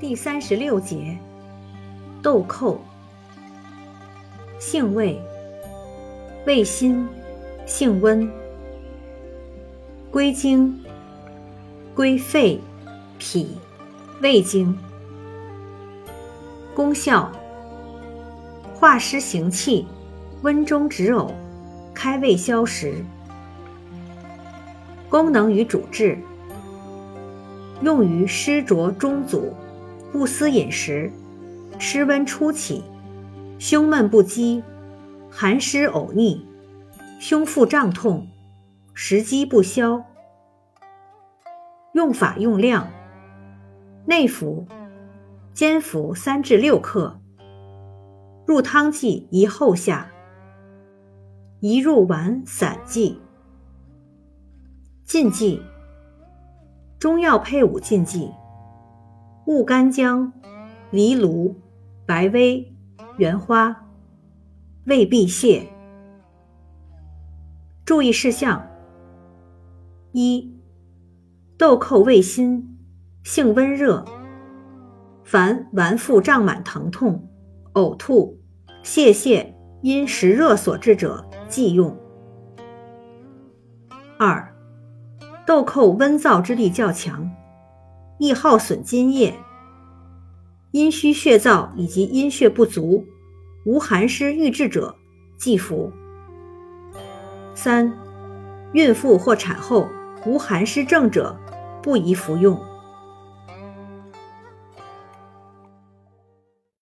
第三十六节，豆蔻，性味，味辛，性温，归经，归肺、脾、胃经。功效，化湿行气，温中止呕，开胃消食。功能与主治，用于湿浊中阻。不思饮食，湿温初起，胸闷不饥，寒湿呕逆，胸腹胀痛，食积不消。用法用量：内服，煎服三至六克，入汤剂宜后下，宜入丸散剂。禁忌：中药配伍禁忌。雾干姜、藜芦、白薇、圆花、胃闭泻。注意事项：一、豆蔻味辛，性温热，凡脘腹胀满、疼痛、呕吐、泄泻因食热所致者忌用。二、豆蔻温燥之力较强。易耗损津液，阴虚血燥以及阴血不足、无寒湿郁滞者忌服。三、孕妇或产后无寒湿症者不宜服用。